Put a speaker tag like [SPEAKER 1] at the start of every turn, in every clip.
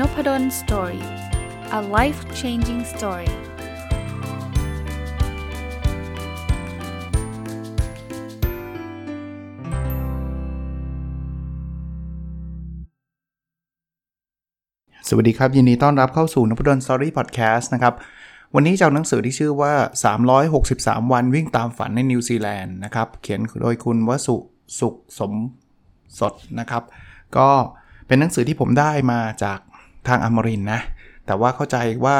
[SPEAKER 1] Nopadol story a life changing story สวัสดีครับ ยินดีต้อนรับเข้าสู่นพดล story podcast นะครับ วันนี้จะเอาหนังสือที่ชื่อว่า 363 วันวิ่งตามฝันในนิวซีแลนด์นะครับ เขียนโดยคุณวสุสุขสมสดนะครับ ก็เป็นหนังสือที่ผมได้มาจาก ทางอมรินนะ แต่ว่าเข้าใจว่า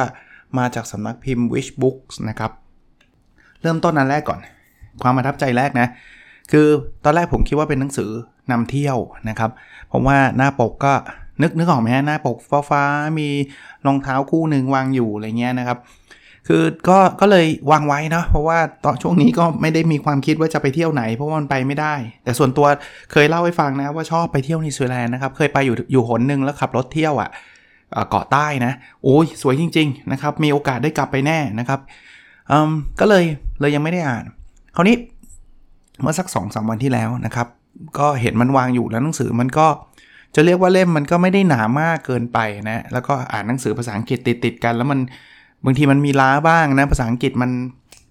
[SPEAKER 1] มาจากสำนักพิมพ์ Wish Books นะครับ เริ่มต้นนันแรกก่อน ความประทับใจแรกนะ คือตอนแรกผมคิดว่าเป็นหนังสือนำเที่ยวนะครับผมว่าหน้าปกก็นึกนึกออกไหมฮะหน้าปกฟ้าฟ้ามีรองเท้าคู่หนึ่งวางอยู่อะไรเงี้ยนะครับ คือก็ก็เลยวางไว้นะเพราะว่าตอนช่วงนี้ก็ไม่ได้มีความคิดว่าจะไปเที่ยวไหน เพราะว่ามันไปไม่ได้ แต่ส่วนตัวเคยเล่าให้ฟังนะว่าชอบไปเที่ยวนิวซีแลนด์นะครับ เคยไปอยู่อยู่หนหนึ่งแล้วขับรถเที่ยวอะ่ะ เกาะใต้นะ โอ้ยสวยจริง ๆ นะครับ มีโอกาสได้กลับไปแน่นะครับก็เลยเลยยังไม่ได้อ่าน คราวนี้เมื่อสัก2อสวันที่แล้วนะครับ ก็เห็นมันวางอยู่แล้วหนังสือมันก็จะเรียกว่าเล่มมันก็ไม่ได้หนามากเกินไปนะแล้วก็อ่านหนังสือภาษาอังกฤษติดติดกัน แล้วมันบางทีมันมีล้าบ้างนะภาษาอังกฤษมัน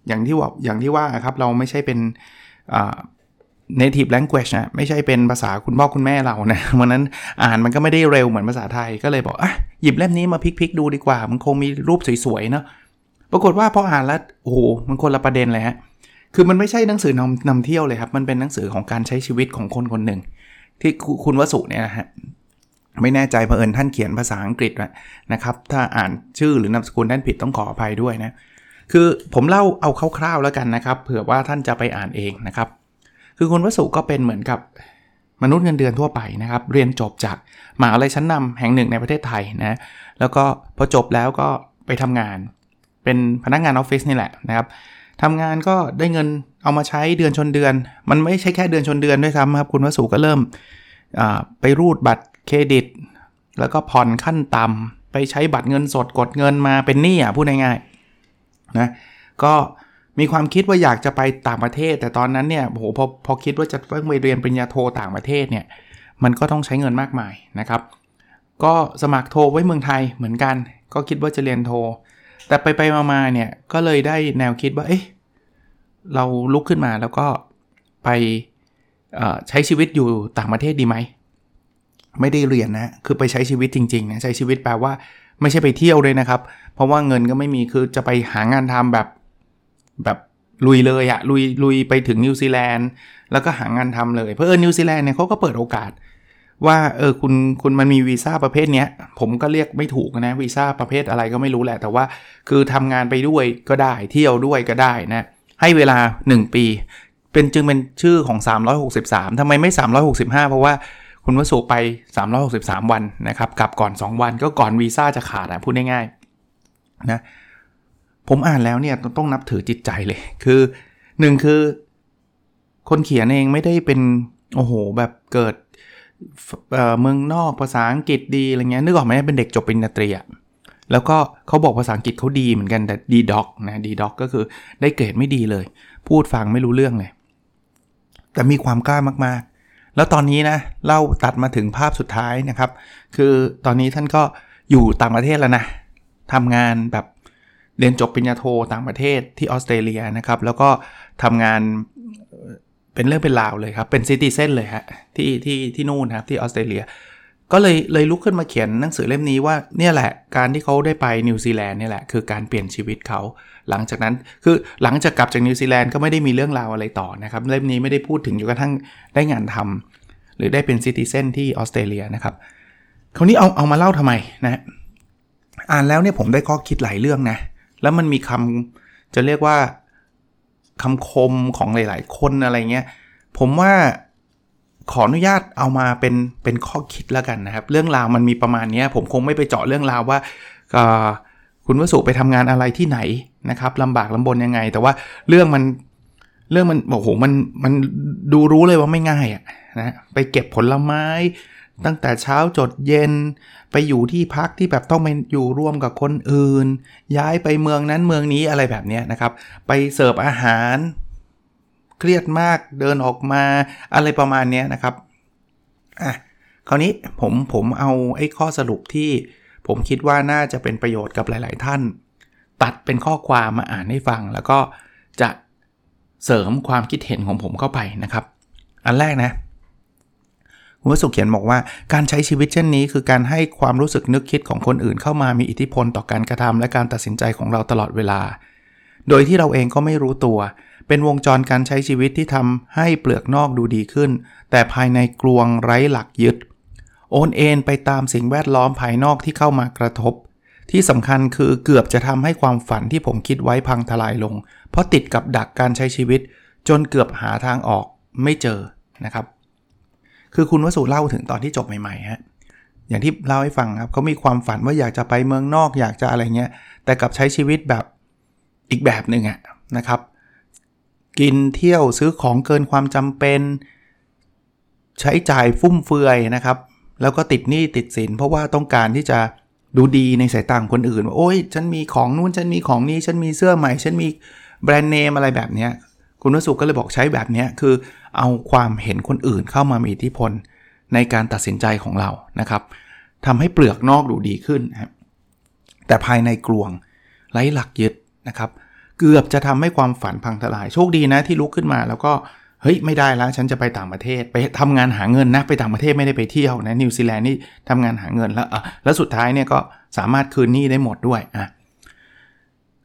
[SPEAKER 1] อย่างที่ว่าอย่างที่ว่าครับเราไม่ใช่เป็น native language นะไม่ใช่เป็นภาษาคุณพ่อคุณแม่เรานะวันนั้นอ่านมันก็ไม่ได้เร็วเหมือนภาษาไทยก็เลยบอกอะหยิบเล่มนี้มาพลิกๆดูดีกว่า มันคงมีรูปสวยๆเนาะปรากฏว่าพออ่านแล้วโอ้โหมันคนละประเด็นเลยฮะคือมันไม่ใช่หนังสือนำนำเที่ยวเลยครับ มันเป็นหนังสือของการใช้ชีวิตของคนคนหนึ่ง ที่คุณวสุเนี่ยนะฮะไม่แน่ใจเผอิญท่านเขียนภาษาอังกฤษนะครับ ถ้าอ่านชื่อหรือนามสกุลท่านผิดต้องขออภัยด้วยนะคือผมเล่าเอาคร่าวๆแล้วกันนะครับ เผื่อว่าท่านจะไปอ่านเองนะครับ คือคุณวสุก็เป็นเหมือนกับมนุษย์เงินเดือนทั่วไปนะครับ เรียนจบจากมหาลัยชั้นนำแห่งหนึ่งในประเทศไทยนะ แล้วก็พอจบแล้วก็ไปทำงาน เป็นพนักงานออฟฟิศนี่แหละนะครับทำงานก็ได้เงินเอามาใช้เดือนชนเดือน มันไม่ใช่แค่เดือนชนเดือนด้วยซ้ำครับ คุณวสุก็เริ่มไปรูดบัตรเครดิต แล้วก็ผ่อนขั้นต่ำไปใช้บัตรเงินสดกดเงินมาเป็นหนี้อะพูดง่ายๆนะก็ มีความคิดว่าอยากจะไปต่างประเทศ แต่ตอนนั้นเนี่ยโหพอพอคิดว่าจะต้องไปเรียนปริญญาโทต่างประเทศเนี่ยมันก็ต้องใช้เงินมากมายนะครับ ก็สมัครโทไว้เมืองไทยเหมือนกัน ก็คิดว่าจะเรียนโท แต่ไปไปมาๆเนี่ยก็เลยได้แนวคิดว่าเอ๊ะเราลุกขึ้นมาแล้วก็ไปใช้ชีวิตอยู่ต่างประเทศดีไหมไม่ได้เรียนนะ คือไปใช้ชีวิตจริงๆนะใช้ชีวิตแปลว่าไม่ใช่ไปเที่ยวเลยนะครับ เพราะว่าเงินก็ไม่มีคือจะไปหางานทำแบบ แบบลุยเลยอะลุยลุยไปถึงนิวซีแลนด์แล้วก็หางานทำเลย เพราะเออนิวซีแลนด์เนี่ยเขาก็เปิดโอกาส ว่าเออคุณคุณมันมีวีซ่าประเภทเนี้ย ผมก็เรียกไม่ถูกนะวีซ่าประเภทอะไรก็ไม่รู้แหละ แต่ว่าคือทำงานไปด้วยก็ได้เที่ยวด้วยก็ได้นะ ให้เวลา 1 ปี เป็นจึงเป็นชื่อของ 363ทำไมไม่ 365 เพราะว่าคุณวสุไป 363 วันนะครับกลับก่อน 2 วันก็ก่อนวีซ่าจะขาดอะพูดง่ายๆนะ ผมอ่านแล้วเนี่ยต้องนับถือจิตใจเลย คือหนึ่งคือ คนเขียนเองไม่ได้เป็น โอ้โห แบบเกิดเมืองนอกภาษาอังกฤษดีอะไรเงี้ยนึกออกไหมเป็นเด็กจบปริญญาตรีอะแล้วก็เขาบอกภาษาอังกฤษเขาดีเหมือนกันแต่ดีด็อกนะดีด็อกก็คือได้เกรดไม่ดีเลย พูดฟังไม่รู้เรื่องเลย แต่มีความกล้ามากๆ แล้วตอนนี้นะเล่าตัดมาถึงภาพสุดท้ายนะครับ คือตอนนี้ท่านก็อยู่ต่างประเทศแล้วนะทำงานแบบ เรียนจบปริญญาโทต่างประเทศที่ออสเตรเลียนะครับ แล้วก็ทำงานเป็นเรื่องเป็นราวเลยครับ เป็นซิติเซนเลยฮะที่ที่ที่นู่นครับที่ออสเตรเลีย ก็เลยเลยลุกขึ้นมาเขียนหนังสือเล่มนี้ว่าเนี่ยแหละการที่เขาได้ไปนิวซีแลนด์เนี่ยแหละคือการเปลี่ยนชีวิตเขาหลังจากนั้นคือหลังจากกลับจากนิวซีแลนด์ก็ไม่ได้มีเรื่องราวอะไรต่อนะครับเล่มนี้ไม่ได้พูดถึงจนกระทั่งได้งานทำหรือได้เป็น citizen ที่ออสเตรเลียนะครับคราวนี้เอาเอามาเล่าทำไมนะอ่านแล้วเนี่ยผมได้ข้อคิดหลายเรื่องนะ แล้วมันมีคำจะเรียกว่าคำคมของหลาย ๆ คนอะไรเงี้ย ผมว่าขออนุญาตเอามาเป็นเป็นข้อคิดแล้วกันนะครับ เรื่องราวมันมีประมาณนี้ผมคงไม่ไปเจาะเรื่องราวว่าคุณวสุไปทำงานอะไรที่ไหนนะครับลำบากลำบนยังไง แต่ว่าเรื่องมันเรื่องมันโอ้โหมันมันดูรู้เลยว่าไม่ง่ายอะนะไปเก็บผลไม้ ตั้งแต่เช้าจดเย็นไปอยู่ที่พักที่แบบต้องไปอยู่ร่วมกับคนอื่น ย้ายไปเมืองนั้นเมืองนี้อะไรแบบนี้นะครับ ไปเสิร์ฟอาหาร เครียดมากเดินออกมาอะไรประมาณนี้นะครับอะคราวนี้ผมผมเอาไอ้ข้อสรุปที่ผมคิดว่าน่าจะเป็นประโยชน์กับหลาย ๆ ท่าน ตัดเป็นข้อความมาอ่านให้ฟัง แล้วก็จะเสริมความคิดเห็นของผมเข้าไปนะครับ อันแรกนะ คุณวสุเขียนบอกว่าการใช้ชีวิตเช่นนี้ คือการให้ความรู้สึกนึกคิดของคนอื่นเข้ามามีอิทธิพลต่อการกระทำและการตัดสินใจของเราตลอดเวลา โดยที่เราเองก็ไม่รู้ตัว เป็นวงจรการใช้ชีวิตที่ทำให้เปลือกนอกดูดีขึ้น แต่ภายในกลวงไร้หลักยึด โอนเอ็นไปตามสิ่งแวดล้อมภายนอกที่เข้ามากระทบ ที่สำคัญคือเกือบจะทำให้ความฝันที่ผมคิดไว้พังทลายลง เพราะติดกับดักการใช้ชีวิต จนเกือบหาทางออกไม่เจอนะครับ คือคุณวสุเล่าถึงตอนที่จบใหม่ๆฮะอย่างที่เล่าให้ฟังครับเขามีความฝันว่าอยากจะไปเมืองนอกอยากจะอะไรเงี้ยแต่กับใช้ชีวิตแบบอีกแบบหนึ่งอะนะครับ กินเที่ยวซื้อของเกินความจำเป็น ใช้จ่ายฟุ่มเฟือยนะครับ แล้วก็ติดหนี้ติดสิน เพราะว่าต้องการที่จะดูดีในสายตาคนอื่นว่าโอ้ยฉันมีของนู่นฉันมีของนี้ฉันมีเสื้อใหม่ ฉันมีแบรนด์เนมอะไรแบบเนี้ย คุณวสุก็เลยบอกใช้แบบนี้คือเอาความเห็นคนอื่นเข้ามามีอิทธิพลในการตัดสินใจของเรานะครับทำให้เปลือกนอกดูดีขึ้นแต่ภายในกลวงไร้หลักยึดนะครับ เกือบจะทำให้ความฝันพังทลาย โชคดีนะที่ลุกขึ้นมา แล้วก็เฮ้ยไม่ได้แล้วฉันจะไปต่างประเทศ ไปทำงานหาเงินนะไปต่างประเทศไม่ได้ไปเที่ยวนะนิวซีแลนด์นี่ทำงานหาเงินแล้วแล้วสุดท้ายเนี่ยก็สามารถคืนหนี้ได้หมดด้วยอะ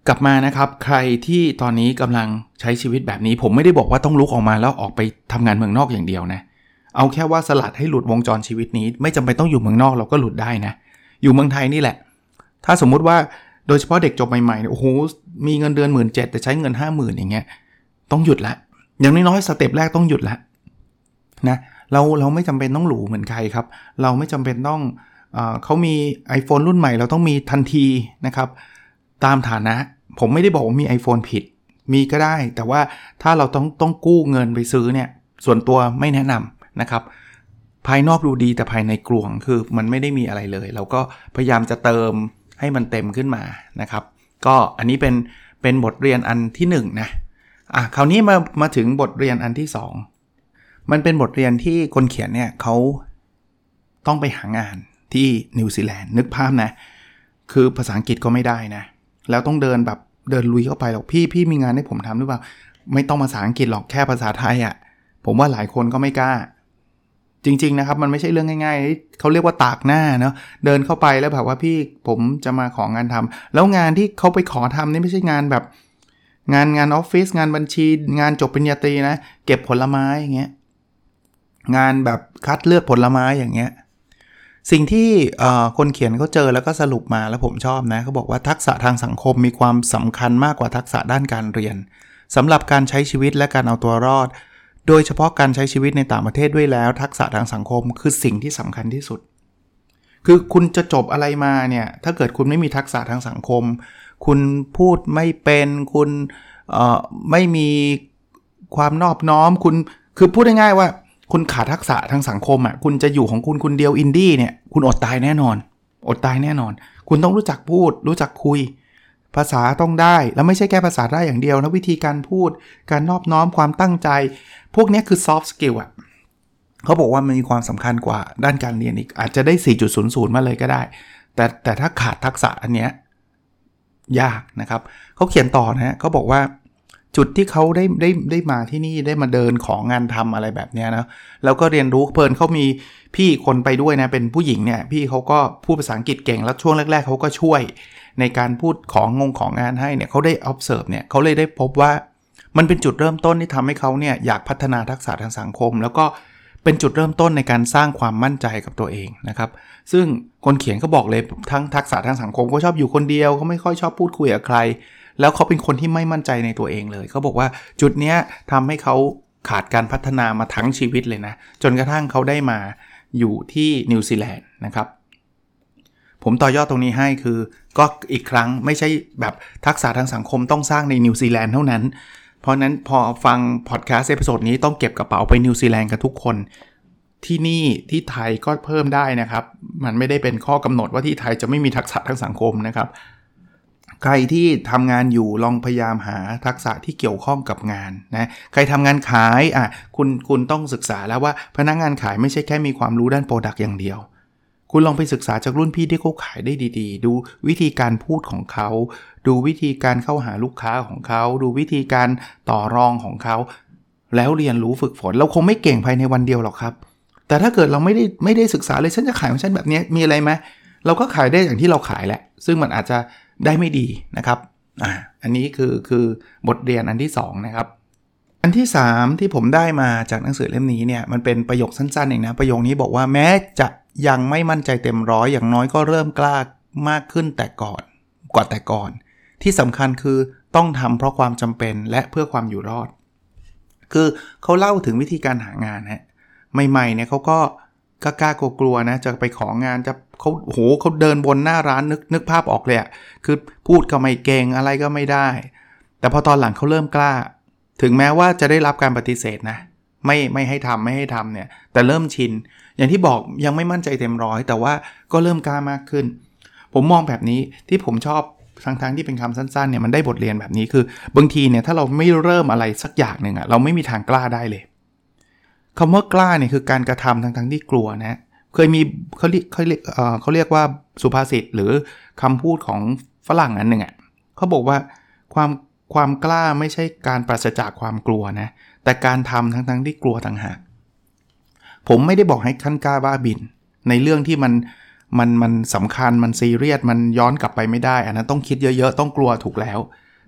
[SPEAKER 1] กลับมานะครับ ใครที่ตอนนี้กำลังใช้ชีวิตแบบนี้ ผมไม่ได้บอกว่าต้องลุกออกมาแล้วออกไปทำงานเมืองนอกอย่างเดียวนะเอาแค่ว่าสลัดให้หลุดวงจรชีวิตนี้ ไม่จำเป็นต้องอยู่เมืองนอกเราก็หลุดได้นะ อยู่เมืองไทยนี่แหละ ถ้าสมมุติว่าโดยเฉพาะเด็กจบใหม่ๆโอ้โหมีเงินเดือนหมื่นเจ็ดแต่ใช้เงิน5 0,000อย่างเงี้ยต้องหยุดละอย่างน้อยๆสเต็ปแรกต้องหยุดละนะเราเราไม่จำเป็นต้องหรูเหมือนใครครับ เราไม่จำเป็นต้องเอเขามี iPhone รุ่นใหม่เราต้องมีทันทีนะครับ ตามฐานะ ผมไม่ได้บอกว่ามี iPhone ผิด มีก็ได้ แต่ว่าถ้าเราต้องต้องกู้เงินไปซื้อเนี่ย ส่วนตัวไม่แนะนำนะครับ ภายนอกดูดีแต่ภายในกลวงคือมันไม่ได้มีอะไรเลย เราก็พยายามจะเติมให้มันเต็มขึ้นมานะครับ ก็อันนี้เป็นเป็นบทเรียนอันที่1นนะอะคราวนี้มามาถึงบทเรียนอันที่ 2 มันเป็นบทเรียนที่คนเขียนเนี่ยเขาต้องไปหางานที่นิวซีแลนด์นึกภาพนะ คือภาษาอังกฤษก็ไม่ได้นะ แล้วต้องเดินแบบเดินลุยเข้าไปหรอกพี่พี่มีงานให้ผมทำหรือเปล่า ไม่ต้องภาษาอังกฤษหรอกแค่ภาษาไทยอะ่ะ ผมว่าหลายคนก็ไม่กล้า จริง ๆ นะครับ มันไม่ใช่เรื่องง่ายๆเขาเรียกว่าตากหน้าเนาะเดินเข้าไปแล้วแบบว่าพี่ผมจะมาของานทำแล้วงานที่เขาไปขอทำนี่ไม่ใช่งานแบบ งานงานออฟฟิศงานบัญชี งานจบปริญญาตรีนะเก็บผลไม้อย่างเงี้ยงานแบบคัดเลือกผลไม้อย่างเงี้ย สิ่งที่คนเขียนเขาเจอแล้วก็สรุปมาแล้วผมชอบนะเขาบอกว่าทักษะทางสังคมมีความสำคัญมากกว่าทักษะด้านการเรียนสำหรับการใช้ชีวิตและการเอาตัวรอด โดยเฉพาะการใช้ชีวิตในต่างประเทศด้วยแล้ว ทักษะทางสังคมคือสิ่งที่สำคัญที่สุด คือคุณจะจบอะไรมาเนี่ยถ้าเกิดคุณไม่มีทักษะทางสังคม คุณพูดไม่เป็นคุณไม่มีความนอบน้อมคุณคือพูดง่ายๆว่า คุณขาดทักษะทางสังคมอะคุณจะอยู่ของคุณคุณเดียวอินดี้เนี่ยคุณอดตายแน่นอน อดตายแน่นอน คุณต้องรู้จักพูด รู้จักคุย ภาษาต้องได้แล้วไม่ใช่แค่ภาษาได้อย่างเดียวนะวิธีการพูด การนอบน้อมความตั้งใจ พวกนี้คือ soft skill อะเขาบอกว่ามันมีความสำคัญกว่าด้านการเรียนอีก อาจจะได้ 4.00 มาเลยก็ได้ แต่แต่ถ้าขาดทักษะอันเนี้ยยากนะครับเขาเขียนต่อนะเขาบอกว่า จุดที่เขาได้ได้ได้มาที่นี่ได้มาเดินของงานทำอะไรแบบนี้นะแล้วก็เรียนรู้เพลินเขามีพี่คนไปด้วยนะเป็นผู้หญิงเนี่ยพี่เขาก็พูดภาษาอังกฤษเก่งแล้วช่วงแรก ๆเขาก็ช่วย ในการพูดของงงของงานให้เนี่ยเขาได้ observe เนี่ยเขาเลยได้พบว่ามันเป็นจุดเริ่มต้นที่ทำให้เขาเนี่ยอยากพัฒนาทักษะทางสังคม แล้วก็เป็นจุดเริ่มต้นในการสร้างความมั่นใจกับตัวเองนะครับ ซึ่งคนเขียนก็บอกเลยทั้งทักษะทางสังคมก็ชอบอยู่คนเดียวเขาไม่ค่อยชอบพูดคุยกับใคร แล้วเขาเป็นคนที่ไม่มั่นใจในตัวเองเลยเขาบอกว่าจุดนี้ทำให้เขาขาดการพัฒนามาทั้งชีวิตเลยนะ จนกระทั่งเขาได้มาอยู่ที่นิวซีแลนด์นะครับ ผมต่อยอดตรงนี้ให้คือ ก็อีกครั้งไม่ใช่แบบทักษะทางสังคมต้องสร้างในนิวซีแลนด์เท่านั้น เพราะนั้นพอฟังพอดแคสต์ episode นี้ต้องเก็บกระเป๋าไปนิวซีแลนด์กับทุกคน ที่นี่ที่ไทยก็เพิ่มได้นะครับ มันไม่ได้เป็นข้อกำหนดว่าที่ไทยจะไม่มีทักษะทางสังคมนะครับ ใครที่ทำงานอยู่ลองพยายามหาทักษะที่เกี่ยวข้องกับงานนะใครทำงานขายอะคุณคุณต้องศึกษาแล้วว่าพนักงานขายไม่ใช่แค่มีความรู้ด้านโปรดักต์อย่างเดียว คุณลองไปศึกษาจากรุ่นพี่ที่เขาขายได้ดี ๆ ดูวิธีการพูดของเขา ดูวิธีการเข้าหาลูกค้าของเขา ดูวิธีการต่อรองของเขา แล้วเรียนรู้ฝึกฝน เราคงไม่เก่งภายในวันเดียวหรอกครับ แต่ถ้าเกิดเราไม่ได้ไม่ได้ศึกษาเลยฉันจะขายของฉันแบบนี้มีอะไรไหมเราก็ขายได้อย่างที่เราขายแหละ ซึ่งมันอาจจะ ได้ไม่ดีนะครับอ่าอันนี้คือคือบทเรียนอันที่2นะครับอันที่ 3 ที่ผมได้มาจากหนังสือเล่มนี้เนี่ยมันเป็นประโยคสั้นๆเองนะประโยคนี้บอกว่าแม้จะยังไม่มั่นใจเต็มร้อยอย่างน้อยก็เริ่มกล้ามากขึ้นแต่ก่อนกว่าแต่ก่อน ที่สำคัญคือต้องทำเพราะความจำเป็นและเพื่อความอยู่รอด คือเขาเล่าถึงวิธีการหางานฮะใหม่ๆเนี่ยเขาก็ กล้ากลัวๆนะจะไปของานจะเขาโหเขาเดินบนหน้าร้านนึกนึกภาพออกเลยอะคือพูดก็ไม่เก่งอะไรก็ไม่ได้ แต่พอตอนหลังเขาเริ่มกล้า ถึงแม้ว่าจะได้รับการปฏิเสธนะ ไม่ไม่ให้ทำไม่ให้ทำเนี่ย แต่เริ่มชิน อย่างที่บอกยังไม่มั่นใจเต็มร้อย แต่ว่าก็เริ่มกล้ามากขึ้น ผมมองแบบนี้ที่ผมชอบทั้งทั้งที่เป็นคำสั้นๆเนี่ยมันได้บทเรียนแบบนี้คือบางทีเนี่ยถ้าเราไม่เริ่มอะไรสักอย่างหนึ่งอะเราไม่มีทางกล้าได้เลย คำว่ากล้าเนี่ยคือการกระทำทั้งทั้งที่กลัวนะเคยมีเขาเรียกเขาเรียกเขาเรียกว่าสุภาษิตหรือคำพูดของฝรั่งอันหนึ่งอะเขาบอกว่าความความกล้าไม่ใช่การปราศจากความกลัวนะแต่การทำทั้งทั้งที่กลัวต่างหากผมไม่ได้บอกให้ขั้นกล้าบ้าบิน ในเรื่องที่มันมันมันสำคัญมันซีเรียสมันย้อนกลับไปไม่ได้ อันนั้นต้องคิดเยอะๆ ต้องกลัวถูกแล้ว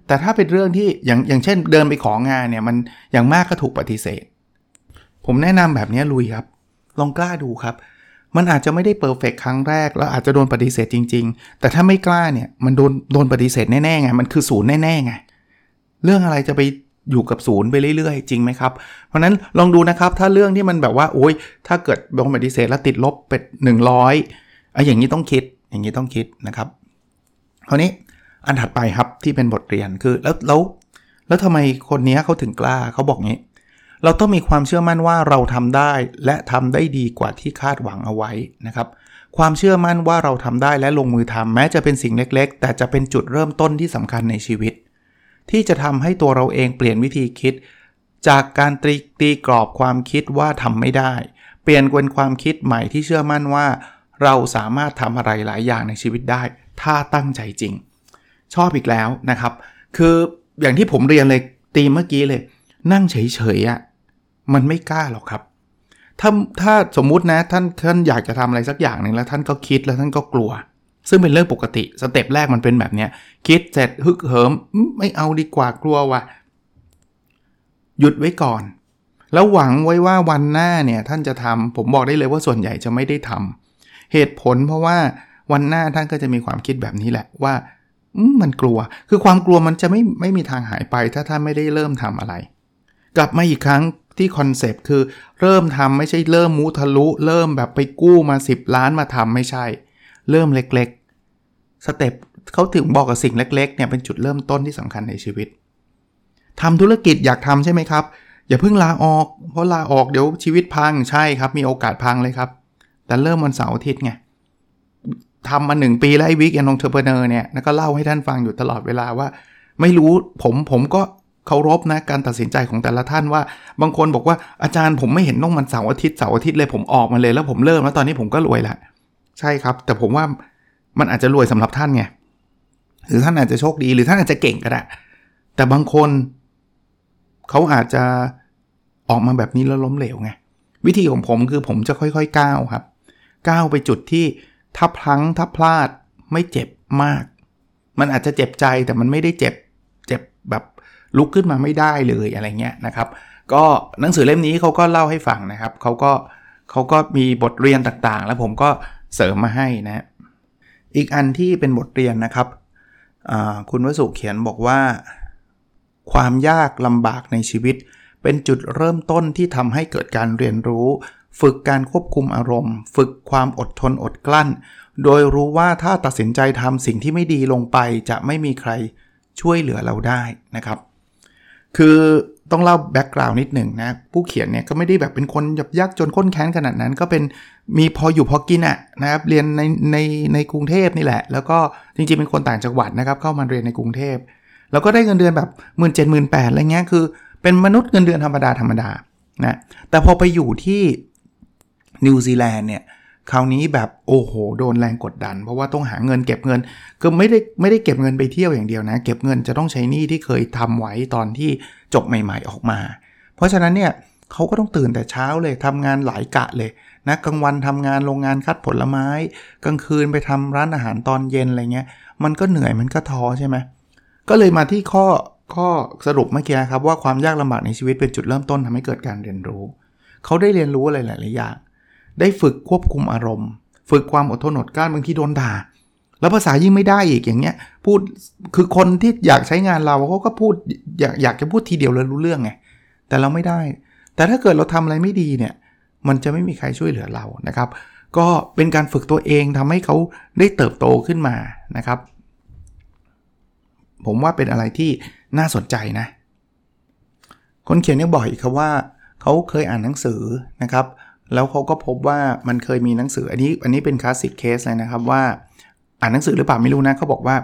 [SPEAKER 1] แต่ถ้าเป็นเรื่องที่อย่างอย่างเช่นเดินไปของานเนี่ยมันอย่างมากก็ถูกปฏิเสธ ผมแนะนำแบบนี้ลุยครับ ลองกล้าดูครับ มันอาจจะไม่ได้เพอร์เฟกครั้งแรก แล้วอาจจะโดนปฏิเสธจริง ๆ แต่ถ้าไม่กล้าเนี่ยมันโดนโดนปฏิเสธแน่ๆไงมันคือศูนย์แน่ๆไงเรื่องอะไรจะไปอยู่กับศูนย์ไปเรื่อยๆ จริงไหมครับ เพราะนั้นลองดูนะครับ ถ้าเรื่องที่มันแบบว่าโอ้ยถ้าเกิดโดนปฏิเสธแล้วติดลบเป็นหนึ่งร้อยไอ้อย่างนี้ต้องคิดอย่างนี้ต้องคิดนะครับคราวนี้อันถัดไปครับที่เป็นบทเรียนคือแล้วแล้วแล้วทำไมคนนี้เขาถึงกล้าเขาบอกงี้ เราต้องมีความเชื่อมั่นว่าเราทำได้และทำได้ดีกว่าที่คาดหวังเอาไว้นะครับ ความเชื่อมั่นว่าเราทำได้และลงมือทำแม้จะเป็นสิ่งเล็กๆ แต่จะเป็นจุดเริ่มต้นที่สำคัญในชีวิต ที่จะทำให้ตัวเราเองเปลี่ยนวิธีคิด จากการตีตีกรอบความคิดว่าทำไม่ได้ เปลี่ยนเป็นความคิดใหม่ที่เชื่อมั่นว่า เราสามารถทำอะไรหลายอย่างในชีวิตได้ ถ้าตั้งใจจริง ชอบอีกแล้วนะครับ คืออย่างที่ผมเรียนเลยตีเมื่อกี้เลย นั่งเฉยๆอะ่ะ มันไม่กล้าหรอกครับ ถ้าถ้าสมมุตินะท่านท่านอยากจะทำอะไรสักอย่างหนึ่งแล้วท่านก็คิดแล้วท่านก็กลัว ซึ่งเป็นเรื่องปกติสเต็ปแรกมันเป็นแบบนี้คิดเสร็จฮึกเหิมไม่เอาดีกว่ากลัวว่ะหยุดไว้ก่อน แล้วหวังไว้ว่าวันหน้าเนี่ยท่านจะทำผมบอกได้เลยว่าส่วนใหญ่จะไม่ได้ทำเหตุผลเพราะว่าวันหน้าท่านก็จะมีความคิดแบบนี้แหละว่ามันกลัว คือความกลัวมันจะไม่ไม่มีทางหายไป ถ้าท่านไม่ได้เริ่มทำอะไร กลับมาอีกครั้ง ที่ concept คือเริ่มทำไม่ใช่เริ่มมูทะลุ เริ่มแบบไปกู้มา 10 ล้านมาทำไม่ใช่ เริ่มเล็กๆ step เขาถึงบอกกับสิ่งเล็กๆเนี่ยเป็นจุดเริ่มต้นที่สำคัญในชีวิตทำธุรกิจอยากทำใช่ไหมครับ อย่าเพิ่งลาออก เพราะลาออกเดี๋ยวชีวิตพังใช่ครับ มีโอกาสพังเลยครับ แต่เริ่มวันเสาร์อาทิตย์ไงทำมาหนึ่งปีแล้วไอ้ weekend entrepreneur เนี่ยก็เล่าให้ท่านฟังอยู่ตลอดเวลาว่า ไม่รู้ผมผมก็ เคารพนะการตัดสินใจของแต่ละท่านว่า บางคนบอกว่าอาจารย์ผมไม่เห็นต้องมันเสาร์อาทิตย์เสาร์อาทิตย์เลยผมออกมาเลยแล้วผมเริ่มแล้วตอนนี้ผมก็รวยละใช่ครับ แต่ผมว่ามันอาจจะรวยสำหรับท่านไงหรือท่านอาจจะโชคดีหรือท่านอาจจะเก่งก็ได้แต่บางคนเขาอาจจะออกมาแบบนี้แล้วล้มเหลวไงวิธีของผมคือผมจะค่อยๆก้าวครับก้าวไปจุดที่ถ้าพลั้งถ้าพลาดไม่เจ็บมาก มันอาจจะเจ็บใจแต่มันไม่ได้เจ็บเจ็บแบบ ลุกขึ้นมาไม่ได้เลยอะไรเงี้ยนะครับ ก็หนังสือเล่มนี้เขาก็เล่าให้ฟังนะครับเขาก็เขาก็มีบทเรียนต่างๆ แล้วผมก็เสริมมาให้นะอีกอันที่เป็นบทเรียนนะครับคุณวสุเขียนบอกว่า ความยากลำบากในชีวิต เป็นจุดเริ่มต้นที่ทำให้เกิดการเรียนรู้ ฝึกการควบคุมอารมณ์ ฝึกความอดทนอดกลั้น โดยรู้ว่าถ้าตัดสินใจทำสิ่งที่ไม่ดีลงไปจะไม่มีใครช่วยเหลือเราได้นะครับ คือต้องเล่าแบ็กกราวน์นิดหนึ่งนะ ผู้เขียนเนี่ยก็ไม่ได้แบบเป็นคนยับยักจนข้นแค้นขนาดนั้น ก็เป็นมีพออยู่พอกินอะนะครับเรียนในในในกรุงเทพนี่แหละ แล้วก็จริงๆเป็นคนต่างจังหวัดนะครับ เข้ามาเรียนในกรุงเทพ แล้วก็ได้เงินเดือนแบบหมื่นเจ็ดหมื่นแปดอะไรเงี้ยคือเป็นมนุษย์เงินเดือนธรรมดาธรรมดานะแต่พอไปอยู่ที่นิวซีแลนด์เนี่ย คราวนี้แบบโอ้โหโดนแรงกดดัน เพราะว่าต้องหาเงินเก็บเงิน ก็ไม่ได้ไม่ได้เก็บเงินไปเที่ยวอย่างเดียวนะ เก็บเงินจะต้องใช้หนี้ที่เคยทำไว้ตอนที่จบใหม่ ๆออกมา เพราะฉะนั้นเนี่ยเขาก็ต้องตื่นแต่เช้าเลยทำงานหลายกะเลยนะกลางวันทำงานโรงงานคัดผลไม้ กลางคืนไปทำร้านอาหารตอนเย็นอะไรเงี้ยมันก็เหนื่อยมันก็ท้อใช่ไหมก็เลยมาที่ข้อข้อสรุปเมื่อกี้ครับว่าความยากลำบากในชีวิตเป็นจุดเริ่มต้นทำให้เกิดการเรียนรู้ เขาได้เรียนรู้อะไรหลายๆอย่าง ได้ฝึกควบคุมอารมณ์ ฝึกความอดทนอดกลั้นบางทีโดนด่า แล้วภาษายิ่งไม่ได้อีกอย่างเงี้ย พูดคือคนที่อยากใช้งานเราเขาก็พูดอยากอยากจะพูดทีเดียวเลยรู้เรื่องไง แต่เราไม่ได้ แต่ถ้าเกิดเราทำอะไรไม่ดีเนี่ย มันจะไม่มีใครช่วยเหลือเรานะครับ ก็เป็นการฝึกตัวเองทำให้เขาได้เติบโตขึ้นมานะครับ ผมว่าเป็นอะไรที่น่าสนใจนะ คนเขียนเนี่ยบอกอีกครับว่าเขาเคยอ่านหนังสือนะครับ แล้วเขาก็พบว่ามันเคยมีหนังสืออันนี้อันนี้เป็นคลาสสิกเคสเลยนะครับว่าอ่านหนังสือหรือเปล่าไม่รู้นะเขาบอกว่า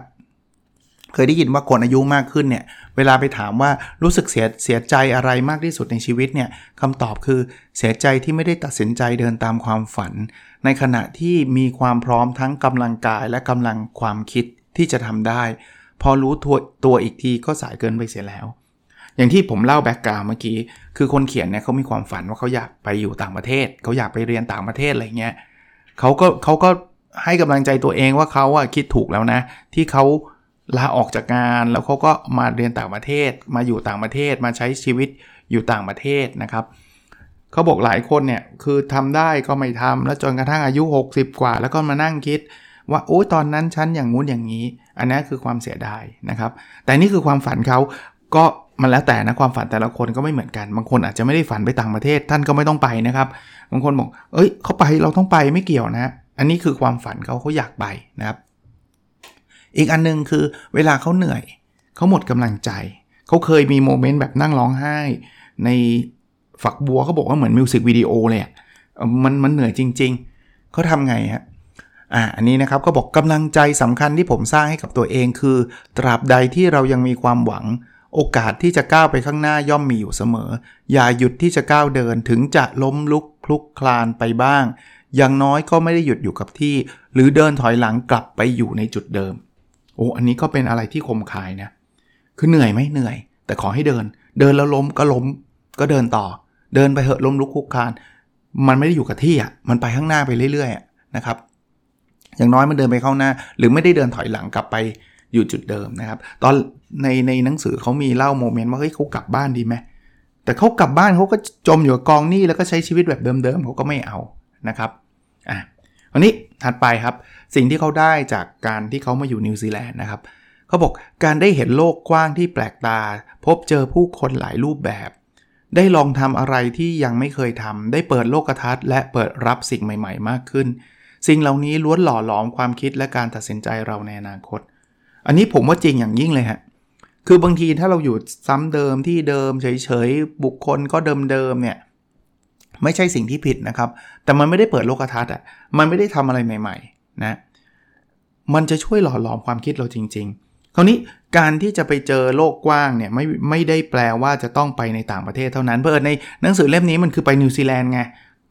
[SPEAKER 1] เคยได้ยินว่าคนอายุมากขึ้นเนี่ย เวลาไปถามว่ารู้สึกเสียเสียใจอะไรมากที่สุดในชีวิตเนี่ยคำตอบคือเสียใจที่ไม่ได้ตัดสินใจเดินตามความฝัน ในขณะที่มีความพร้อมทั้งกำลังกายและกำลังความคิดที่จะทำได้ พอรู้ตัวตัวอีกทีก็สายเกินไปเสียแล้ว อย่างที่ผมเล่าแบ็กกราวเมื่อกี้ คือคนเขียนเนี่ยเขามีความฝันว่าเขาอยากไปอยู่ต่างประเทศ เขาอยากไปเรียนต่างประเทศอะไรเงี้ยเขาก็เขาก็ให้กำลังใจตัวเองว่าเขาอะคิดถูกแล้วนะ ที่เขาลาออกจากงานแล้วเขาก็มาเรียนต่างประเทศ มาอยู่ต่างประเทศ มาใช้ชีวิตอยู่ต่างประเทศนะครับเขาบอกหลายคนเนี่ยคือทำได้ก็ไม่ทำแล้วจนกระทั่งอายุ 60 กว่า แล้วก็มานั่งคิดว่าโอ้ตอนนั้นฉันอย่างงู้นอย่างนี้ อันนี้คือความเสียดายนะครับ แต่นี่คือความฝันเขาก็ มันแล้วแต่นะความฝันแต่ละคนก็ไม่เหมือนกัน บางคนอาจจะไม่ได้ฝันไปต่างประเทศ ท่านก็ไม่ต้องไปนะครับ บางคนบอก เอ้ยเขาไปเราต้องไปไม่เกี่ยวนะ อันนี้คือความฝันเขาเขาอยากไปนะครับ อีกอันนึงคือเวลาเขาเหนื่อย เขาหมดกำลังใจ เขาเคยมีโมเมนต์แบบนั่งร้องไห้ ในฝักบัวเขาบอกว่าเหมือนมิวสิกวิดีโอเลยมันมันเหนื่อยจริง ๆ เขาทำไงฮะอ่าอันนี้นะครับก็บอกกำลังใจสำคัญที่ผมสร้างให้กับตัวเองคือ ตราบใดที่เรายังมีความหวัง โอกาสที่จะก้าวไปข้างหน้าย่อมมีอยู่เสมอ อย่าหยุดที่จะก้าวเดินถึงจะล้มลุกคลุกคลานไปบ้าง อย่างน้อยก็ไม่ได้หยุดอยู่กับที่ หรือเดินถอยหลังกลับไปอยู่ในจุดเดิม โอ้ อันนี้ก็เป็นอะไรที่คมคายนะ คือเหนื่อยไหมเหนื่อย แต่ขอให้เดิน เดินแล้วล้มก็ล้ม ก็เดินต่อ เดินไปเหอะล้มลุกคลุกคลาน มันไม่ได้อยู่กับที่อะ มันไปข้างหน้าไปเรื่อยๆนะครับ อย่างน้อยมันเดินไปข้างหน้า หรือไม่ได้เดินถอยหลังกลับไป อยู่จุดเดิมนะครับ ตอนในในหนังสือเขามีเล่า moment ว่าเฮ้ยเขากลับบ้านดีไหมแต่เขากลับบ้านเขาก็จมอยู่กับกองหนี้แล้วก็ใช้ชีวิตแบบเดิมๆเขาก็ไม่เอานะครับอะวันนี้ถัดไปครับสิ่งที่เขาได้จากการที่เขามาอยู่นิวซีแลนด์นะครับเขาบอกการได้เห็นโลกกว้างที่แปลกตา พบเจอผู้คนหลายรูปแบบ ได้ลองทำอะไรที่ยังไม่เคยทำได้เปิดโลกทัศน์และเปิดรับสิ่งใหม่ ๆ มากขึ้น สิ่งเหล่านี้ล้วนหล่อหลอมความคิดและการตัดสินใจเราในอนาคต อันนี้ผมว่าจริงอย่างยิ่งเลยฮะ คือบางทีถ้าเราอยู่ซ้ำเดิมที่เดิมเฉยๆ บุคคลก็เดิมๆเนี่ยไม่ใช่สิ่งที่ผิดนะครับ แต่มันไม่ได้เปิดโลกทัศน์อะ มันไม่ได้ทำอะไรใหม่ ๆ นะ มันจะช่วยหล่อหลอมความคิดเราจริง ๆ คราวนี้การที่จะไปเจอโลกกว้างเนี่ยไม่ไม่ได้แปลว่าจะต้องไปในต่างประเทศเท่านั้น เพื่อในหนังสือเล่มนี้มันคือไปนิวซีแลนด์ไง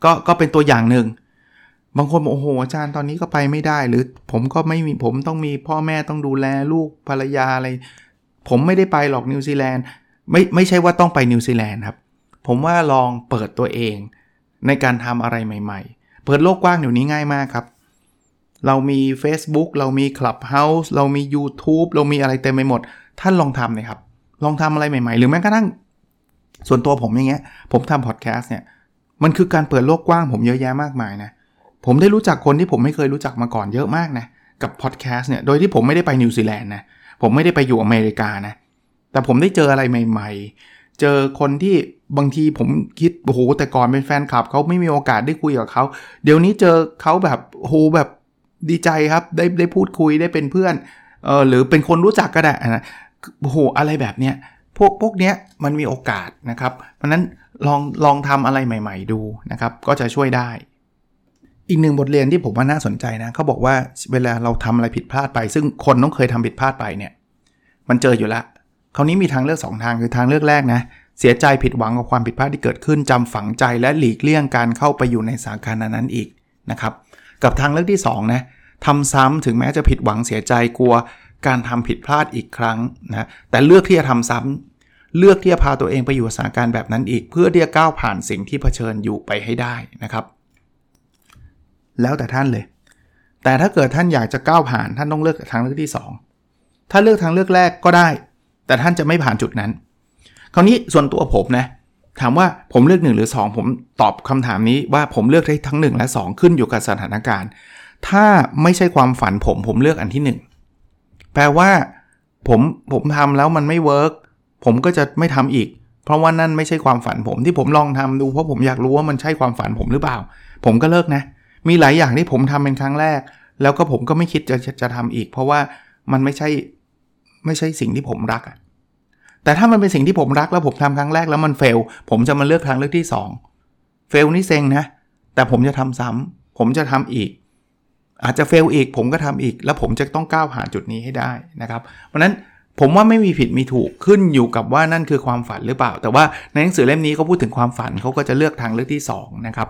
[SPEAKER 1] ก็ก็เป็นตัวอย่างหนึ่ง บางคนบอกโอ้โหอาจารย์ตอนนี้ก็ไปไม่ได้ หรือผมก็ไม่มีผมต้องมีพ่อแม่ต้องดูแลลูกภรรยาอะไร ผมไม่ได้ไปหรอกนิวซีแลนด์ไม่ไม่ใช่ว่าต้องไปนิวซีแลนด์ครับ ผมว่าลองเปิดตัวเองในการทำอะไรใหม่ๆ เปิดโลกกว้างเดี๋ยวนี้ง่ายมากครับ เรามี Facebook เรามี Clubhouse เรามี YouTube เรามีอะไรเต็มไปหมด ท่านลองทำเลยครับ ลองทำอะไรใหม่ๆ หรือแม้กระทั่งส่วนตัวผมอย่างเงี้ย ผมทำพอดแคสต์เนี่ย มันคือการเปิดโลกกว้างผมเยอะแยะมากมายนะ ผมได้รู้จักคนที่ผมไม่เคยรู้จักมาก่อนเยอะมากนะ กับพอดแคสต์เนี่ย โดยที่ผมไม่ได้ไปนิวซีแลนด์นะ ผมไม่ได้ไปอยู่อเมริกานะ แต่ผมได้เจออะไรใหม่ ๆ เจอคนที่บางทีผมคิด โอ้โห แต่ก่อนเป็นแฟนคลับเขาไม่มีโอกาสได้คุยกับเขา เดี๋ยวนี้เจอเขาแบบโอ้โหแบบดีใจครับ ได้ได้พูดคุยได้เป็นเพื่อน เออหรือเป็นคนรู้จักก็ได้นะโอ้โห อะไรแบบเนี้ย พวกพวกเนี้ยมันมีโอกาสนะครับ เพราะนั้นลองลองทำอะไรใหม่ ๆ ดูนะครับ ก็จะช่วยได้ อีกหนึ่งบทเรียนที่ผมว่าน่าสนใจนะเขาบอกว่าเวลาเราทำอะไรผิดพลาดไป ซึ่งคนต้องเคยทำผิดพลาดไปเนี่ย มันเจออยู่ล้วคราวนี้มีทางเลือก 2 ทางคือทางเลือกแรกนะ เสียใจผิดหวังกับความผิดพลาดที่เกิดขึ้นจำฝังใจและหลีกเลี่ยงการเข้าไปอยู่ในสถานการณ์นั้นอีกนะครับ กับทางเลือกที่2นะทำซ้ำถึงแม้จะผิดหวังเสียใจกลัว การทำผิดพลาดอีกครั้งนะแต่เลือกที่จะทำซ้ำเลือกที่จะพาตัวเองไปอยู่สถานการณ์แบบนั้นอีก เพื่อที่จะก้าวผ่านสิ่งที่เผชิญอยู่ไปให้ได้นะครับ แล้วแต่ท่านเลย แต่ถ้าเกิดท่านอยากจะก้าวผ่านท่านต้องเลือกทางเลือกที่ 2 ถ้าเลือกทางเลือกแรกก็ได้ แต่ท่านจะไม่ผ่านจุดนั้น คราวนี้ส่วนตัวผมนะถามว่าผมเลือก 1 หรือ 2 ผมตอบคำถามนี้ว่าผมเลือกได้ทั้ง 1 และ 2 ขึ้นอยู่กับสถานการณ์ ถ้าไม่ใช่ความฝันผมผมเลือกอันที่ 1 แปลว่าผมผมทำแล้วมันไม่เวิร์กผมก็จะไม่ทำอีก เพราะว่านั่นไม่ใช่ความฝันผมที่ผมลองทำดูเพราะผมอยากรู้ว่ามันใช่ความฝันผมหรือเปล่า ผมก็เลิกนะ มีหลายอย่างที่ผมทำเป็นครั้งแรก แล้วก็ผมก็ไม่คิดจะจะจะทำอีก เพราะว่ามันไม่ใช่ไม่ใช่สิ่งที่ผมรักอะแต่ถ้ามันเป็นสิ่งที่ผมรักแล้วผมทำครั้งแรกแล้วมันเฟลผมจะมาเลือกทางเลือกที่ 2 เฟลนี่เซ็งนะ แต่ผมจะทำซ้ำผมจะทำอีก อาจจะเฟลอีก ผมก็ทำอีก แล้วผมจะต้องก้าวผ่านจุดนี้ให้ได้นะครับ เพราะนั้นผมว่าไม่มีผิดมีถูกขึ้นอยู่กับว่านั่นคือความฝันหรือเปล่า แต่ว่าในหนังสือเล่มนี้เขาพูดถึงความฝันเขาก็จะเลือกทางเลือกที่2นะครับ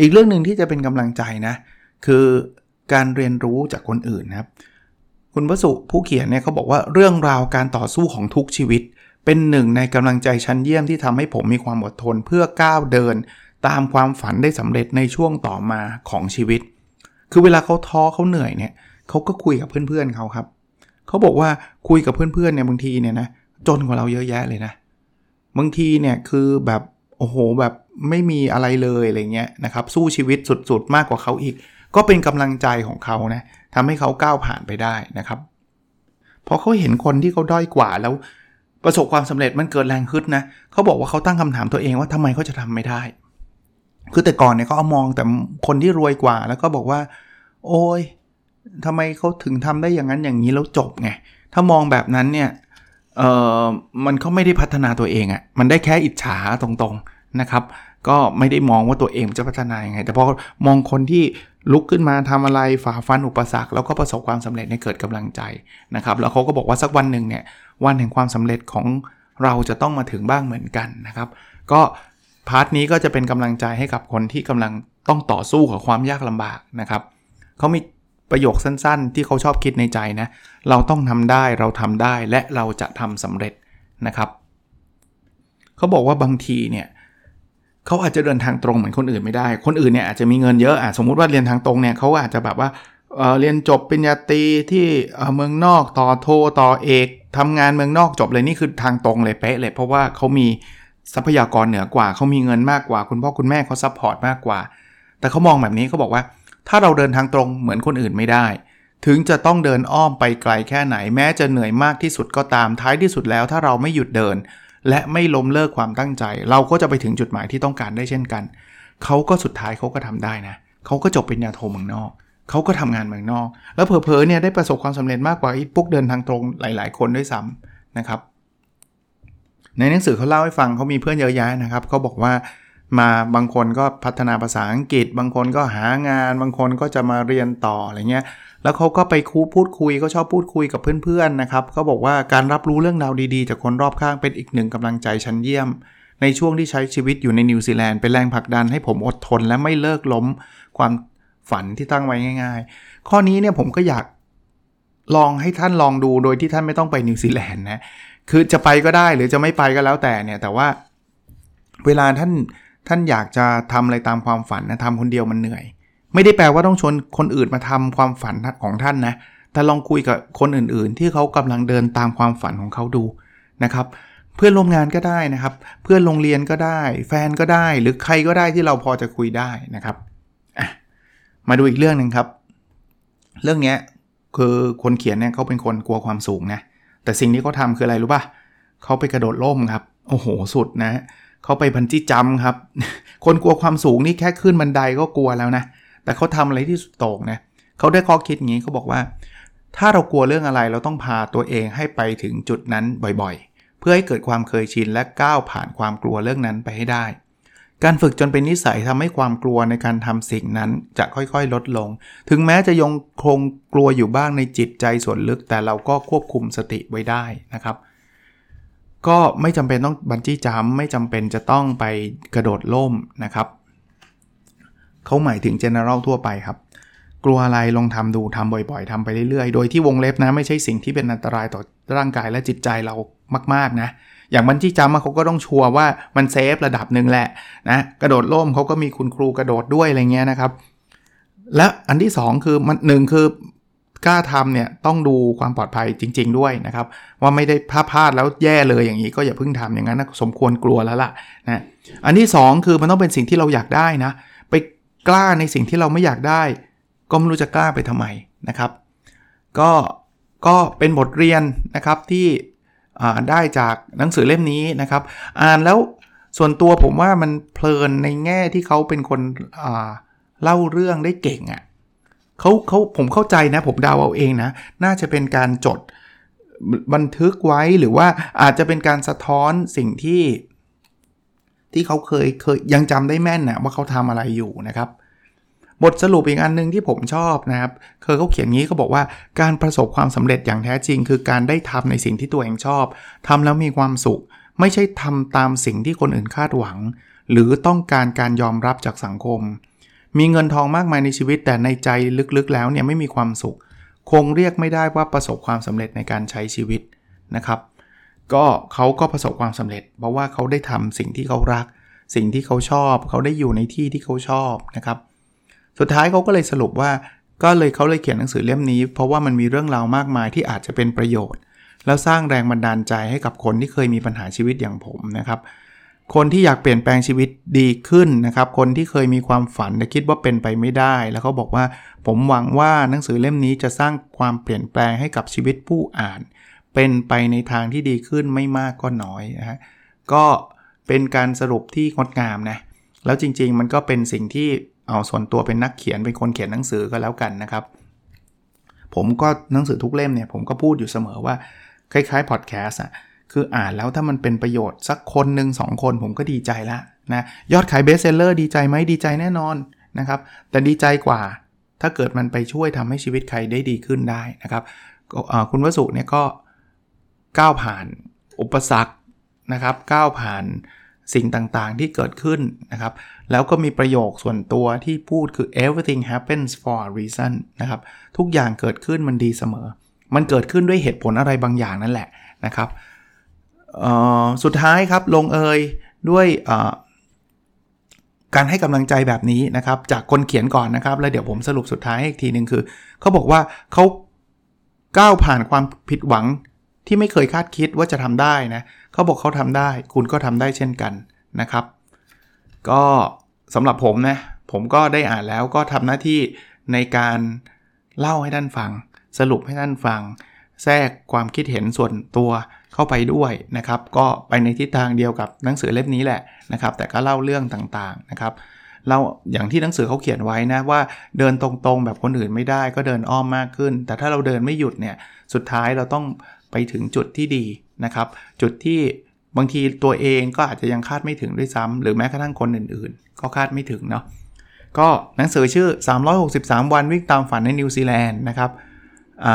[SPEAKER 1] อีกเรื่องหนึ่งที่จะเป็นกำลังใจนะคือการเรียนรู้จากคนอื่นนะครับ คุณวสุผู้เขียนเนี่ยเขาบอกว่าเรื่องราวการต่อสู้ของทุกชีวิต เป็นหนึ่งในกำลังใจชั้นเยี่ยมที่ทำให้ผมมีความอดทนเพื่อก้าวเดิน ตามความฝันได้สำเร็จในช่วงต่อมาของชีวิต คือเวลาเขาท้อเขาเหนื่อยเนี่ยเขาก็คุยกับเพื่อนๆเขาครับเขาบอกว่าคุยกับเพื่อนๆเนี่ยบางทีเนี่ยนะจนกว่าเราเยอะแยะเลยนะบางทีเนี่ยคือแบบโอ้โหแบบ ไม่มีอะไรเลยอะไรเงี้ยนะครับสู้ชีวิตสุดๆ มากกว่าเขาอีก ก็เป็นกำลังใจของเขานะทำให้เขาก้าวผ่านไปได้นะครับพอเขาเห็นคนที่เขาด้อยกว่าแล้วประสบความสำเร็จมันเกิดแรงขึ้นนะเขาบอกว่าเขาตั้งคำถามตัวเองว่าทำไมเขาจะทำไม่ได้ คือแต่ก่อนเนี่ยเขาเอามองแต่คนที่รวยกว่าแล้วก็บอกว่า โอ้ยทำไมเขาถึงทำได้อย่างนั้นอย่างนี้แล้วจบไงถ้ามองแบบนั้นเนี่ยเออมันเขาไม่ได้พัฒนาตัวเองอะ่ะมันได้แค่อิจฉาตรงๆ นะครับ ก็ไม่ได้มองว่าตัวเองจะพัฒนายังไง แต่พอมองคนที่ลุกขึ้นมาทำอะไรฝ่าฟันอุปสรรค แล้วก็ประสบความสำเร็จในเกิดกำลังใจนะครับ แล้วเขาก็บอกว่าสักวันหนึ่งเนี่ยวันแห่งความสำเร็จของเราจะต้องมาถึงบ้างเหมือนกันนะครับ ก็พาร์ทนี้ก็จะเป็นกำลังใจให้กับคนที่กำลังต้องต่อสู้กับความยากลำบากนะครับเขามีประโยคสั้นๆ ที่เขาชอบคิดในใจนะ เราต้องทำได้เราทำได้และเราจะทำสำเร็จนะครับ เขาบอกว่าบางทีเนี่ย เขาอาจจะเดินทางตรงเหมือนคนอื่นไม่ได้ คนอื่นเนี่ยอาจจะมีเงินเยอะอะสมมุติว่าเรียนทางตรงเนี่ยเขาอาจจะแบบว่าเเรียนจบปริญญาตรีที่เมืองนอกต่อโทต่อเอกทำงานเมืองนอกจบเลยนี่คือทางตรงเลยเป๊ะเลย เพราะว่าเขามีทรัพยากรเหนือกว่าเขามีเงินมากกว่า คุณพ่อคุณแม่เขา support มากกว่า แต่เขามองแบบนี้เขาบอกว่า ถ้าเราเดินทางตรงเหมือนคนอื่นไม่ได้ ถึงจะต้องเดินอ้อมไปไกลแค่ไหน แม้จะเหนื่อยมากที่สุดก็ตามท้ายที่สุดแล้ว ถ้าเราไม่หยุดเดิน และไม่ล้มเลิกความตั้งใจ เราก็จะไปถึงจุดหมายที่ต้องการได้เช่นกัน เขาก็สุดท้ายเขาก็ทำได้นะเขาก็จบปริญญาโทเมืองนอก เขาก็ทำงานเมืองนอก แล้วเพอเพอเนี่ยได้ประสบความสำเร็จมากกว่าไอ้พวกเดินทางตรงหลาย ๆ คนด้วยซ้ำนะครับ ในหนังสือเขาเล่าให้ฟังเขามีเพื่อนเยอะแยะนะครับเขาบอกว่ามาบางคนก็พัฒนาภาษาอังกฤษ บางคนก็หางาน บางคนก็จะมาเรียนต่ออะไรเงี้ย แล้วเขาก็ไปคูพูดคุยก็ชอบพูดคุยกับเพื่อนๆนะครับเขาบอกว่าการรับรู้เรื่องราวดีๆ จากคนรอบข้างเป็นอีกหนึ่งกำลังใจชั้นเยี่ยม ในช่วงที่ใช้ชีวิตอยู่ในนิวซีแลนด์เป็นแรงผลักดันให้ผมอดทน และไม่เลิกล้มความฝันที่ตั้งไว้ง่าย ๆ ข้อนี้เนี่ยผมก็อยากลองให้ท่านลองดูโดยที่ท่านไม่ต้องไปนิวซีแลนด์นะคือจะไปก็ได้หรือจะไม่ไปก็แล้วแต่เนี่ยแต่ว่าเวลาท่านท่านอยากจะทำอะไรตามความฝันนะทำคนเดียวมันเหนื่อย ไม่ได้แปลว่าต้องชวนคนอื่นมาทำความฝันของท่านนะ แต่ลองคุยกับคนอื่นๆ ที่เขากำลังเดินตามความฝันของเขาดูนะครับ เพื่อนร่วมงานก็ได้นะครับ เพื่อนโรงเรียนก็ได้ แฟนก็ได้ หรือใครก็ได้ที่เราพอจะคุยได้นะครับมาดูอีกเรื่องหนึ่งครับ เรื่องนี้คือคนเขียนเนี่ยเขาเป็นคนกลัวความสูงนะ แต่สิ่งที่เขาทาคืออะไรรู้ป่ะเขาไปกระโดดร่มครับ โอ้โห สุดนะเขาไปพันจี้จัมครับ คนกลัวความสูงนี่แค่ขึ้นบันไดก็กลัวแล้วนะ แต่เขาทำอะไรที่สุดโต่งนะเขาได้ข้อคิดอย่างนี้เขาบอกว่า ถ้าเรากลัวเรื่องอะไรเราต้องพาตัวเองให้ไปถึงจุดนั้นบ่อยๆ เพื่อให้เกิดความเคยชินและก้าวผ่านความกลัวเรื่องนั้นไปให้ได้ การฝึกจนเป็นนิสัยทำให้ความกลัวในการทำสิ่งนั้นจะค่อยๆ ลดลง ถึงแม้จะยังคงกลัวอยู่บ้างในจิตใจส่วนลึก แต่เราก็ควบคุมสติไว้ได้นะครับก็ไม่จำเป็นต้องบันจี้จัมไม่จำเป็นจะต้องไปกระโดดล่มนะครับ เขาหมายถึง general ทั่วไปครับ กลัวอะไรลองทำดูทำบ่อยๆทำไปเรื่อยๆ โดยที่วงเล็บนะ ไม่ใช่สิ่งที่เป็นอันตรายต่อร่างกายและจิตใจเรามากๆนะ อย่างบันจี้จัมเขาก็ต้องชัวร์ว่ามันเซฟระดับหนึ่งแหละนะกระโดดล่มเขาก็มีคุณครูกระโดดด้วยอะไรเงี้ยนะครับ และอันที่ 2 คือมันหนึ่งคือกล้าทำเนี่ยต้องดูความปลอดภัยจริง ๆ ด้วยนะครับ ว่าไม่ได้พลาดพลาดแล้วแย่เลยอย่างนี้ก็อย่าเพิ่งทำอย่างนั้นนะสมควรกลัวแล้วล่ะนะอันที่ 2 คือมันต้องเป็นสิ่งที่เราอยากได้นะ กล้าในสิ่งที่เราไม่อยากได้ ก็ไม่รู้จะกล้าไปทำไมนะครับ ก็ก็เป็นบทเรียนนะครับที่ได้จากหนังสือเล่มนี้นะครับ อ่านแล้วส่วนตัวผมว่ามันเพลินในแง่ที่เขาเป็นคนเล่าเรื่องได้เก่งอะ่ะเขาเขาผมเข้าใจนะ ผมเดาเอาเองนะ น่าจะเป็นการจดบันทึกไว้หรือว่าอาจจะเป็นการสะท้อนสิ่งที่ ที่เขาเคยเคยยังจำได้แม่นนะว่าเขาทำอะไรอยู่นะครับ บทสรุปอีกอันนึงที่ผมชอบนะครับเคยเขาเขียนงี้เขาบอกว่าการประสบความสำเร็จอย่างแท้จริง คือการได้ทำในสิ่งที่ตัวเองชอบทำแล้วมีความสุข ไม่ใช่ทำตามสิ่งที่คนอื่นคาดหวัง หรือต้องการการยอมรับจากสังคม มีเงินทองมากมายในชีวิตแต่ในใจลึกๆ แล้วเนี่ยไม่มีความสุข คงเรียกไม่ได้ว่าประสบความสำเร็จในการใช้ชีวิตนะครับ ก็เขาก็ประสบความสำเร็จ เพราะว่าเขาได้ทำสิ่งที่เขารัก สิ่งที่เขาชอบ เขาได้อยู่ในที่ที่เขาชอบนะครับ สุดท้ายเขาก็เลยสรุปว่าก็เลยเขาเลยเขียนหนังสือเล่มนี้ เพราะว่ามันมีเรื่องราวมากมายที่อาจจะเป็นประโยชน์ แล้วสร้างแรงบันดาลใจให้กับคนที่เคยมีปัญหาชีวิตอย่างผมนะครับ คนที่อยากเปลี่ยนแปลงชีวิตดีขึ้นนะครับ คนที่เคยมีความฝันแต่คิดว่าเป็นไปไม่ได้ แล้วเขาบอกว่าผมหวังว่าหนังสือเล่มนี้จะสร้างความเปลี่ยนแปลงให้กับชีวิตผู้อ่าน เป็นไปในทางที่ดีขึ้นไม่มากก็น้อยนะฮะก็เป็นการสรุปที่งดงามนะแล้วจริงๆ มันก็เป็นสิ่งที่เอาส่วนตัวเป็นนักเขียนเป็นคนเขียนหนังสือก็แล้วกันนะครับ ผมก็หนังสือทุกเล่มเนี่ยผมก็พูดอยู่เสมอว่าคล้ายๆพอดแคสต์อะคืออ่านแล้วถ้ามันเป็นประโยชน์สักคนหนึ่งสองคนผมก็ดีใจละนะยอดขาย best seller ดีใจไหมดีใจแน่นอนนะครับแต่ดีใจกว่าถ้าเกิดมันไปช่วยทำให้ชีวิตใครได้ดีขึ้นได้นะครับคุณวสุเนี่ยก็ ก้าวผ่านอุปสรรคนะครับก้าวผ่านสิ่งต่างๆที่เกิดขึ้นนะครับ แล้วก็มีประโยคส่วนตัวที่พูดคือ everything happens for a reason นะครับ ทุกอย่างเกิดขึ้นมันดีเสมอ มันเกิดขึ้นด้วยเหตุผลอะไรบางอย่างนั่นแหละนะครับสุดท้ายครับลงเอยด้วยการให้กำลังใจแบบนี้นะครับ จากคนเขียนก่อนนะครับ แล้วเดี๋ยวผมสรุปสุดท้ายอีกทีหนึ่งคือ เขาบอกว่าเขาก้าวผ่านความผิดหวัง ที่ไม่เคยคาดคิดว่าจะทำได้นะเขาบอกเขาทำได้ คุณก็ทำได้เช่นกันนะครับ ก็สำหรับผมนะผมก็ได้อ่านแล้วก็ทำหน้าที่ในการเล่าให้ท่านฟัง สรุปให้ท่านฟัง แทรกความคิดเห็นส่วนตัวเข้าไปด้วยนะครับ ก็ไปในทิศทางเดียวกับหนังสือเล่มนี้แหละนะครับ แต่ก็เล่าเรื่องต่างๆนะครับเราอย่างที่หนังสือเขาเขียนไว้นะว่าเดินตรงๆแบบคนอื่นไม่ได้ก็เดินอ้อมมากขึ้น แต่ถ้าเราเดินไม่หยุดเนี่ยสุดท้ายเราต้อง ไปถึงจุดที่ดีนะครับ จุดที่บางทีตัวเองก็อาจจะยังคาดไม่ถึงด้วยซ้ำหรือแม้กระทั่งคนอื่นๆ ก็คาดไม่ถึงเนาะก็หนังสือชื่อ 363 วันวิ่งตามฝันในนิวซีแลนด์นะครับอ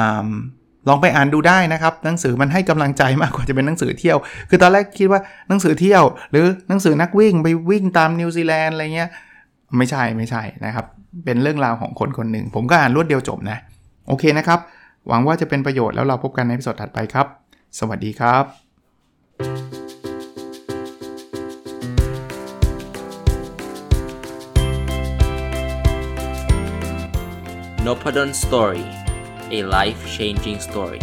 [SPEAKER 1] ลองไปอ่านดูได้นะครับ หนังสือมันให้กำลังใจมากกว่าจะเป็นหนังสือเที่ยว คือตอนแรกคิดว่าหนังสือเที่ยว หรือหนังสือนักวิ่งไปวิ่งตามนิวซีแลนด์อะไรเงี้ยไม่ใช่ไม่ใช่นะครับ เป็นเรื่องราวของคนคนหนึ่งผมก็อ่านรวดเดียวจบนะโอเคนะครับ หวังว่าจะเป็นประโยชน์แล้วเราพบกันใน episode ถัดไปครับ สวัสดีครับ
[SPEAKER 2] n o p a d o n Story a life changing story